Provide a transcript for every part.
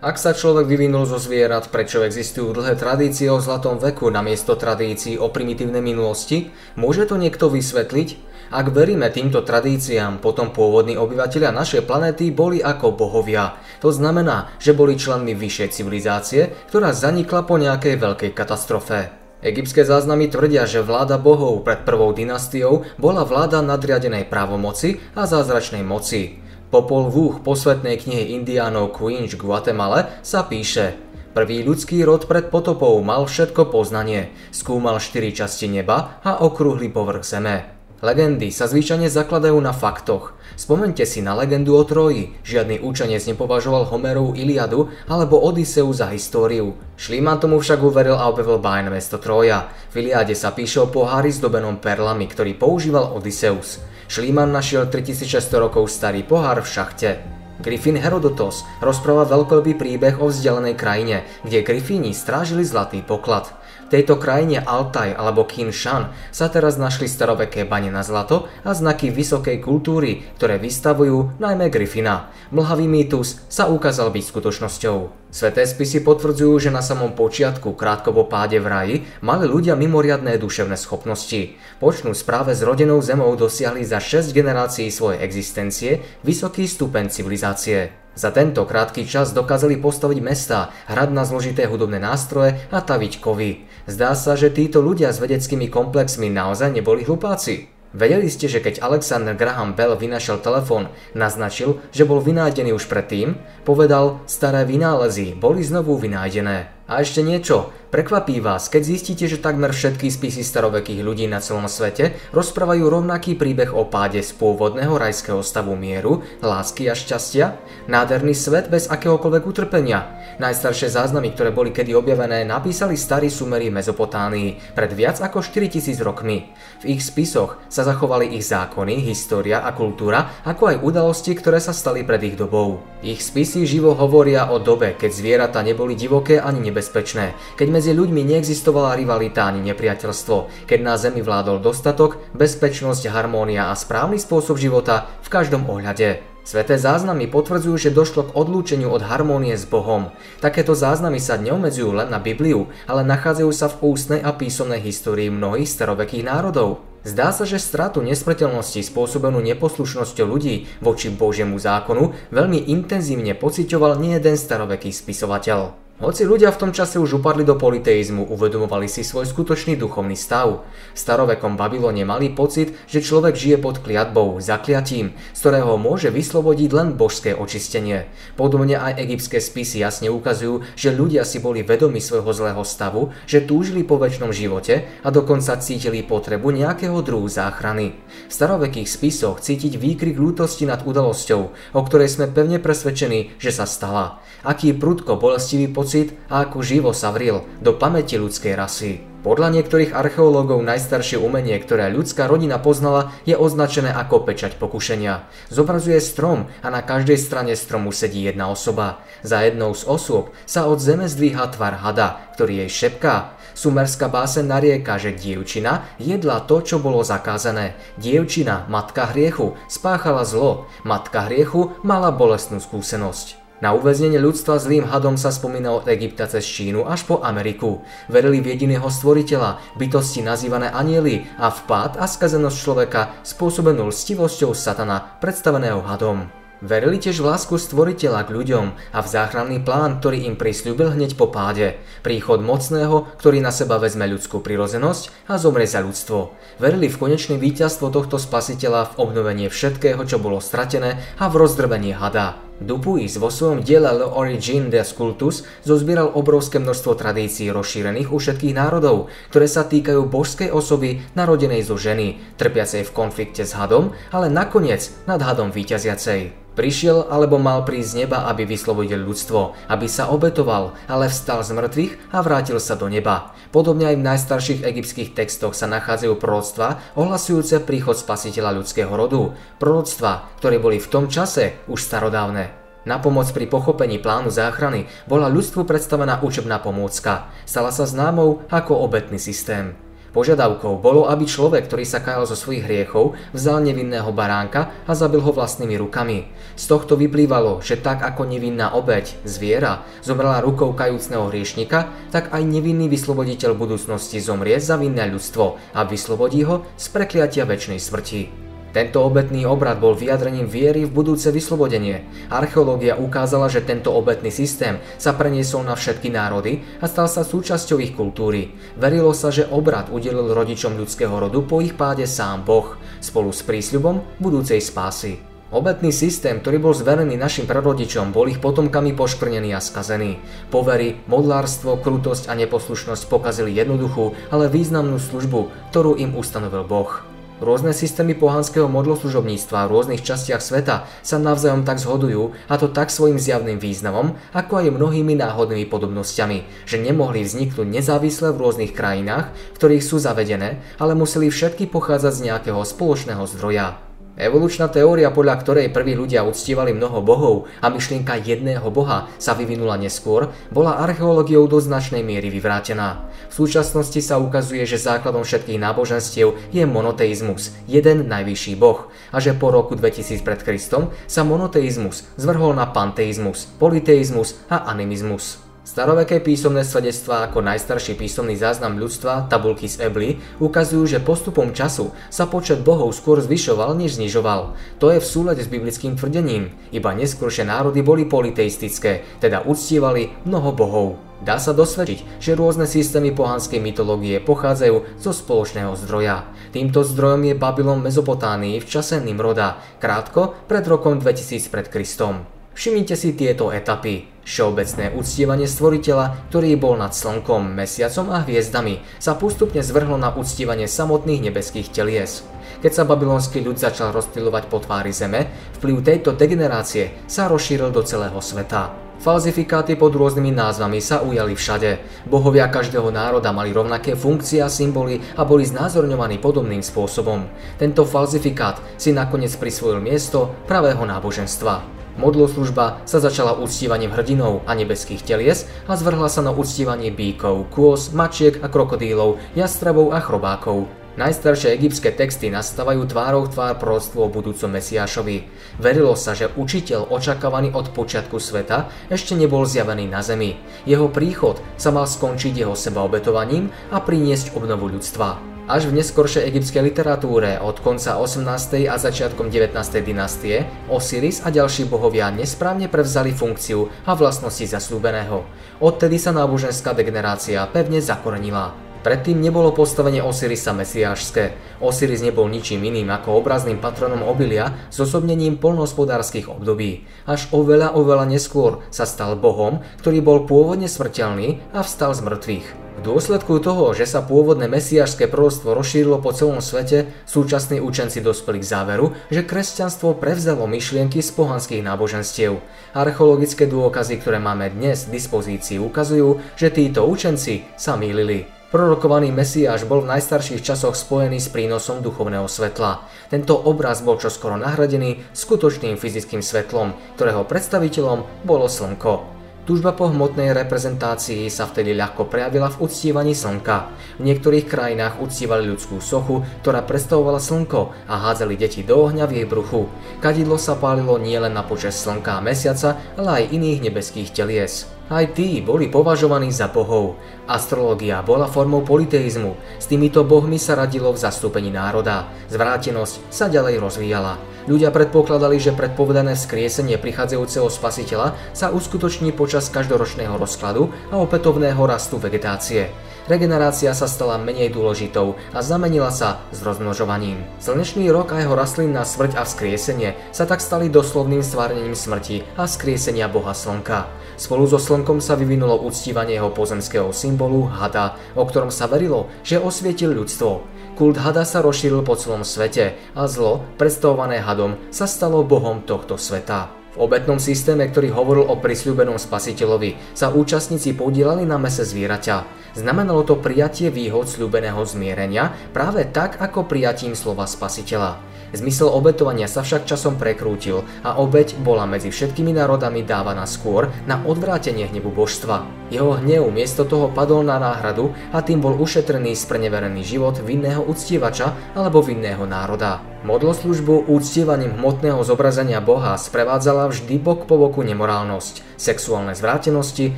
Ak sa človek vyvinul zo zvierat, prečo existujú dlhé tradície o zlatom veku namiesto tradícií o primitívnej minulosti? Môže to niekto vysvetliť? Ak veríme týmto tradíciám, potom pôvodní obyvateľia našej planéty boli ako bohovia. To znamená, že boli členmi vyššej civilizácie, ktorá zanikla po nejakej veľkej katastrofe. Egyptské záznamy tvrdia, že vláda bohov pred prvou dynastiou bola vláda nadriadenej právomoci a zázračnej moci. Popol Vuh posvetnej knihy indiánov Queen's v Guatemala sa píše Prvý ľudský rod pred potopou mal všetko poznanie, skúmal štyri časti neba a okrúhly povrch zeme. Legendy sa zvyčajne zakladajú na faktoch. Spomente si na legendu o Troji. Žiadny učenec nepovažoval Homerovú Iliadu alebo Odiseu za históriu. Šlíman tomu však uveril a objavil bájne mesto Troja. V Iliade sa píše o pohári s dobenom perlami, ktorý používal Odysseus. Šlíman našiel 3600 rokov starý pohár v šachte. Griffin Herodotos rozpráva veľkolepý príbeh o vzdialenej krajine, kde Griffini strážili zlatý poklad. V tejto krajine Altaj alebo Shan sa teraz našli staroveké bane na zlato a znaky vysokej kultúry, ktoré vystavujú najmä Griffina. Mlhavý mýtus sa ukázal byť skutočnosťou. Sveté spisy potvrdzujú, že na samom počiatku, krátko po páde v raji, mali ľudia mimoriadné duševné schopnosti. Počnú správe s rodenou zemou dosiahli za 6 generácií svojej existencie vysoký stupeň civilizácie. Za tento krátky čas dokázali postaviť mesta, hrať na zložité hudobné nástroje a taviť kovy. Zdá sa, že títo ľudia s vedeckými komplexmi naozaj neboli hlupáci. Vedeli ste, že keď Alexander Graham Bell vynašiel telefón, naznačil, že bol vynájdený už predtým? Povedal, staré vynálezy boli znovu vynájdené. A ešte niečo, prekvapí vás, keď zistíte, že takmer všetky spisy starovekých ľudí na celom svete rozprávajú rovnaký príbeh o páde z pôvodného rajského stavu mieru, lásky a šťastia? Nádherný svet bez akéhokoľvek utrpenia. Najstaršie záznamy, ktoré boli kedy objavené, napísali starí sumery Mezopotánii pred viac ako 4000 rokmi. V ich spisoch sa zachovali ich zákony, história a kultúra, ako aj udalosti, ktoré sa stali pred ich dobou. Ich spisy živo hovoria o dobe, keď zvieratá neboli divoké ani nebezpečné nebezpečné, keď medzi ľuďmi neexistovala rivalita ani nepriateľstvo, keď na Zemi vládol dostatok, bezpečnosť, harmónia a správny spôsob života v každom ohľade. Sveté záznamy potvrdzujú, že došlo k odlúčeniu od harmónie s Bohom. Takéto záznamy sa neomedzujú len na Bibliu, ale nachádzajú sa v ústnej a písomnej histórii mnohých starovekých národov. Zdá sa, že stratu nesmrteľnosti spôsobenú neposlušnosťou ľudí voči Božiemu zákonu veľmi intenzívne pociťoval jeden staroveký spisovateľ. Hoci ľudia v tom čase už upadli do politeizmu, uvedomovali si svoj skutočný duchovný stav. V starovekom Babylone mali pocit, že človek žije pod kliatbou, zakliatím, z ktorého môže vyslobodiť len božské očistenie. Podobne aj egyptské spisy jasne ukazujú, že ľudia si boli vedomi svojho zlého stavu, že túžili po väčšnom živote a dokonca cítili potrebu nejakého druhu záchrany. V starovekých spisoch cítiť výkrik lútosti nad udalosťou, o ktorej sme pevne presvedčení, že sa stala. Aký prudko bolestivý pocit pocit a ako živo sa vril do pamäti ľudskej rasy. Podľa niektorých archeológov najstaršie umenie, ktoré ľudská rodina poznala, je označené ako pečať pokušenia. Zobrazuje strom a na každej strane stromu sedí jedna osoba. Za jednou z osôb sa od zeme zdvíha tvar hada, ktorý jej šepká. Sumerská básen narieka, že dievčina jedla to, čo bolo zakázané. Dievčina, matka hriechu, spáchala zlo. Matka hriechu mala bolestnú skúsenosť. Na uväznenie ľudstva zlým hadom sa spomína od Egypta cez Čínu až po Ameriku. Verili v jediného stvoriteľa, bytosti nazývané anieli a vpád a skazenosť človeka spôsobenú lstivosťou satana, predstaveného hadom. Verili tiež v lásku stvoriteľa k ľuďom a v záchranný plán, ktorý im prislúbil hneď po páde. Príchod mocného, ktorý na seba vezme ľudskú prirozenosť a zomrie za ľudstvo. Verili v konečné víťazstvo tohto spasiteľa v obnovenie všetkého, čo bolo stratené a v rozdrvenie hada. Dupuis vo svojom diele L'Origine des Cultus zozbieral obrovské množstvo tradícií rozšírených u všetkých národov, ktoré sa týkajú božskej osoby narodenej zo ženy, trpiacej v konflikte s hadom, ale nakoniec nad hadom výťaziacej. Prišiel alebo mal prísť z neba, aby vyslobodil ľudstvo, aby sa obetoval, ale vstal z mŕtvych a vrátil sa do neba. Podobne aj v najstarších egyptských textoch sa nachádzajú proroctva ohlasujúce príchod spasiteľa ľudského rodu. Proroctva, ktoré boli v tom čase už starodávne. Na pomoc pri pochopení plánu záchrany bola ľudstvu predstavená učebná pomôcka. Stala sa známou ako obetný systém. Požiadavkou bolo, aby človek, ktorý sa kajal zo svojich hriechov, vzal nevinného baránka a zabil ho vlastnými rukami. Z tohto vyplývalo, že tak ako nevinná obeď, zviera, zomrela rukou kajúcneho hriešnika, tak aj nevinný vysloboditeľ budúcnosti zomrie za vinné ľudstvo a vyslobodí ho z prekliatia väčšnej smrti. Tento obetný obrad bol vyjadrením viery v budúce vyslobodenie. Archeológia ukázala, že tento obetný systém sa preniesol na všetky národy a stal sa súčasťou ich kultúry. Verilo sa, že obrad udelil rodičom ľudského rodu po ich páde sám Boh, spolu s prísľubom budúcej spásy. Obetný systém, ktorý bol zverený našim prarodičom, bol ich potomkami poškvrnený a skazený. Povery, modlárstvo, krutosť a neposlušnosť pokazili jednoduchú, ale významnú službu, ktorú im ustanovil Boh. Rôzne systémy pohanského modloslužobníctva v rôznych častiach sveta sa navzájom tak zhodujú, a to tak svojim zjavným významom, ako aj mnohými náhodnými podobnosťami, že nemohli vzniknúť nezávisle v rôznych krajinách, v ktorých sú zavedené, ale museli všetky pochádzať z nejakého spoločného zdroja. Evolučná teória, podľa ktorej prví ľudia uctívali mnoho bohov a myšlienka jedného boha sa vyvinula neskôr, bola archeológiou do značnej miery vyvrátená. V súčasnosti sa ukazuje, že základom všetkých náboženstiev je monoteizmus, jeden najvyšší boh, a že po roku 2000 pred Kristom sa monoteizmus zvrhol na panteizmus, politeizmus a animizmus. Staroveké písomné svedectvá ako najstarší písomný záznam ľudstva, tabulky z Ebly, ukazujú, že postupom času sa počet bohov skôr zvyšoval, než znižoval. To je v súlade s biblickým tvrdením. Iba neskôršie národy boli politeistické, teda uctievali mnoho bohov. Dá sa dosvedčiť, že rôzne systémy pohanskej mytológie pochádzajú zo spoločného zdroja. Týmto zdrojom je Babylon Mezopotánii v čase Nimroda, krátko pred rokom 2000 pred Kristom. Všimnite si tieto etapy. Všeobecné uctievanie stvoriteľa, ktorý bol nad slnkom, mesiacom a hviezdami, sa postupne zvrhlo na uctievanie samotných nebeských telies. Keď sa babylonský ľud začal rozptýlovať po tvári zeme, vplyv tejto degenerácie sa rozšíril do celého sveta. Falzifikáty pod rôznymi názvami sa ujali všade. Bohovia každého národa mali rovnaké funkcie a symboly a boli znázorňovaní podobným spôsobom. Tento falzifikát si nakoniec prisvojil miesto pravého náboženstva. Modloslužba sa začala uctívaním hrdinov a nebeských telies a zvrhla sa na uctívanie bíkov, kôz, mačiek a krokodílov, jastrabov a chrobákov. Najstaršie egyptské texty nastávajú tvárou tvár proroctvo o budúcom Mesiášovi. Verilo sa, že učiteľ očakávaný od počiatku sveta ešte nebol zjavený na zemi. Jeho príchod sa mal skončiť jeho sebaobetovaním a priniesť obnovu ľudstva. Až v neskoršej egyptskej literatúre od konca 18. a začiatkom 19. dynastie Osiris a ďalší bohovia nesprávne prevzali funkciu a vlastnosti zaslúbeného. Odtedy sa náboženská degenerácia pevne zakorenila. Predtým nebolo postavenie Osirisa mesiášske. Osiris nebol ničím iným ako obrazným patronom obilia s osobnením polnohospodárskych období. Až oveľa, oveľa neskôr sa stal bohom, ktorý bol pôvodne smrteľný a vstal z mŕtvych. V dôsledku toho, že sa pôvodné mesiašské proroctvo rozšírilo po celom svete, súčasní učenci dospeli k záveru, že kresťanstvo prevzalo myšlienky z pohanských náboženstiev. Archeologické dôkazy, ktoré máme dnes v dispozícii, ukazujú, že títo učenci sa mýlili. Prorokovaný Mesiáš bol v najstarších časoch spojený s prínosom duchovného svetla. Tento obraz bol čoskoro nahradený skutočným fyzickým svetlom, ktorého predstaviteľom bolo slnko. Túžba po hmotnej reprezentácii sa vtedy ľahko prejavila v uctievaní slnka. V niektorých krajinách uctievali ľudskú sochu, ktorá predstavovala slnko a hádzali deti do ohňa v jej bruchu. Kadidlo sa pálilo nielen na počas slnka a mesiaca, ale aj iných nebeských telies. Aj tí boli považovaní za bohov. Astrológia bola formou politeizmu. S týmito bohmi sa radilo v zastúpení národa. Zvrátenosť sa ďalej rozvíjala. Ľudia predpokladali, že predpovedané skriesenie prichádzajúceho spasiteľa sa uskutoční počas každoročného rozkladu a opätovného rastu vegetácie. Regenerácia sa stala menej dôležitou a zamenila sa s rozmnožovaním. Slnečný rok a jeho rastlinná smrť a vzkriesenie sa tak stali doslovným stvárnením smrti a skriesenia Boha Slnka. Spolu so Slnkom sa vyvinulo uctívanie jeho pozemského symbolu hada, o ktorom sa verilo, že osvietil ľudstvo. Kult hada sa rozšíril po celom svete a zlo, predstavované hadom, sa stalo bohom tohto sveta. V obetnom systéme, ktorý hovoril o prisľúbenom spasiteľovi, sa účastníci podielali na mese zvieraťa. Znamenalo to prijatie výhod slúbeného zmierenia práve tak ako prijatím slova spasiteľa. Zmysel obetovania sa však časom prekrútil a obeť bola medzi všetkými národami dávaná skôr na odvrátenie hnevu božstva. Jeho hnev miesto toho padol na náhradu a tým bol ušetrený spreneverený život vinného uctievača alebo vinného národa. Modloslužbu úctievaním hmotného zobrazenia Boha sprevádzala vždy bok po boku nemorálnosť, sexuálne zvrátenosti,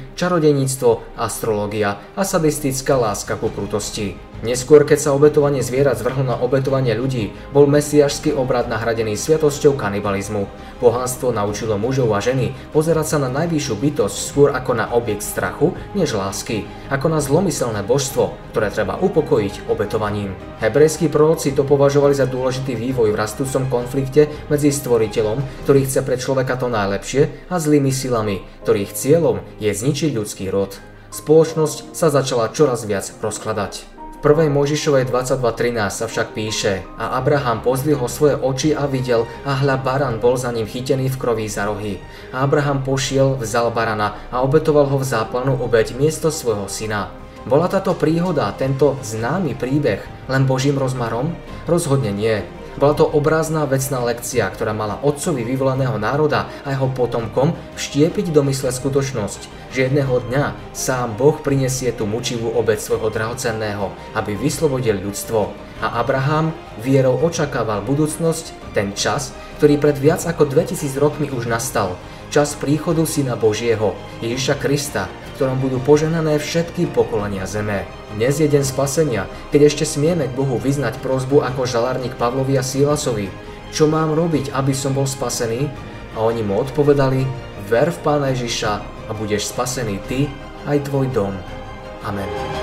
čarodeníctvo, astrológia a sadistická láska ku krutosti. Neskôr, keď sa obetovanie zvierat zvrhlo na obetovanie ľudí, bol mesiašský obrad nahradený sviatosťou kanibalizmu. Pohánstvo naučilo mužov a ženy pozerať sa na najvyššiu bytosť skôr ako na objekt strachu, než lásky, ako na zlomyselné božstvo, ktoré treba upokojiť obetovaním. Hebrejskí proroci to považovali za dôležitý vývoj v rastúcom konflikte medzi stvoriteľom, ktorý chce pre človeka to najlepšie, a zlými silami, ktorých cieľom je zničiť ľudský rod. Spoločnosť sa začala čoraz viac rozkladať. 1. Možišovej 22.13 sa však píše a Abraham pozdvihol svoje oči a videl a hľa baran bol za ním chytený v kroví za rohy. A Abraham pošiel, vzal barana a obetoval ho v záplanu obeď miesto svojho syna. Bola táto príhoda, tento známy príbeh len Božím rozmarom? Rozhodne nie. Bola to obrazná vecná lekcia, ktorá mala otcovi vyvoleného národa a jeho potomkom vštiepiť do mysle skutočnosť, že jedného dňa sám Boh prinesie tú mučivú obec svojho drahocenného, aby vyslobodil ľudstvo. A Abraham vierou očakával budúcnosť, ten čas, ktorý pred viac ako 2000 rokmi už nastal, čas príchodu Syna Božieho, Ježiša Krista, ktorom budú poženané všetky pokolenia zeme. Dnes je deň spasenia, keď ešte smieme k Bohu vyznať prozbu ako žalárnik Pavlovi a Sílasovi. Čo mám robiť, aby som bol spasený? A oni mu odpovedali, ver v Pána Ježiša a budeš spasený ty aj tvoj dom. Amen.